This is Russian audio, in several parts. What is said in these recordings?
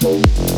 Thank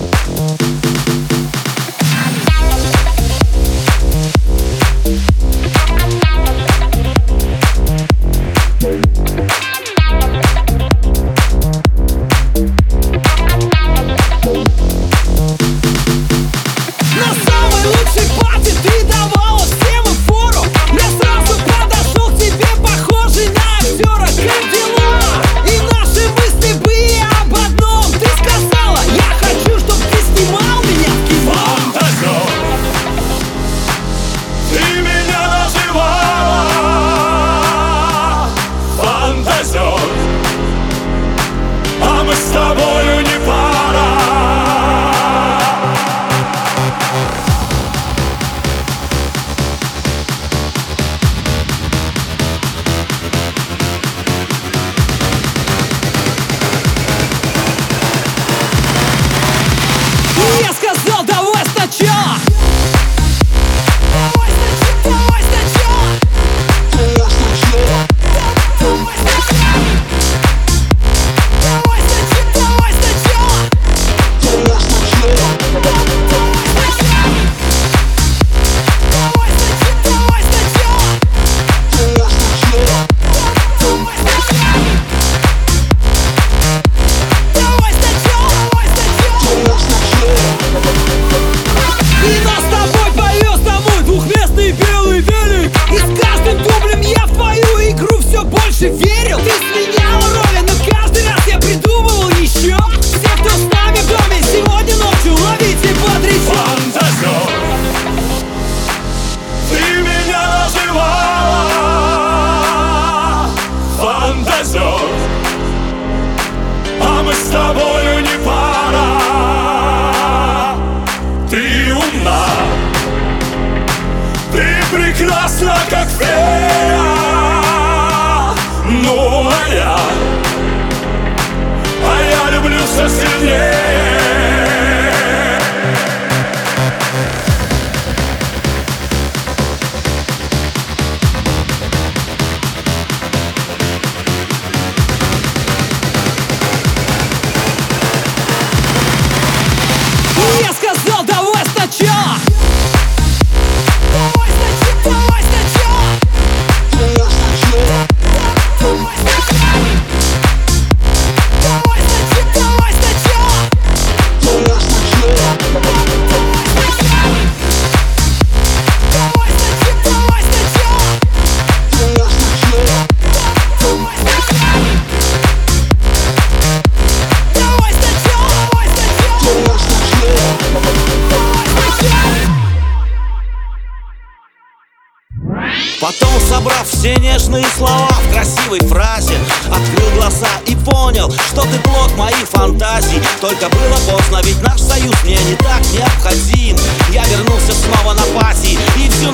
прекрасна, как фея Ну а я, а я люблю соседей. нежные слова в красивой фразе. Открыл глаза и понял, что ты плод моих фантазий. Только было поздно, ведь наш союз мне не так необходим. Я вернулся снова на пати и всю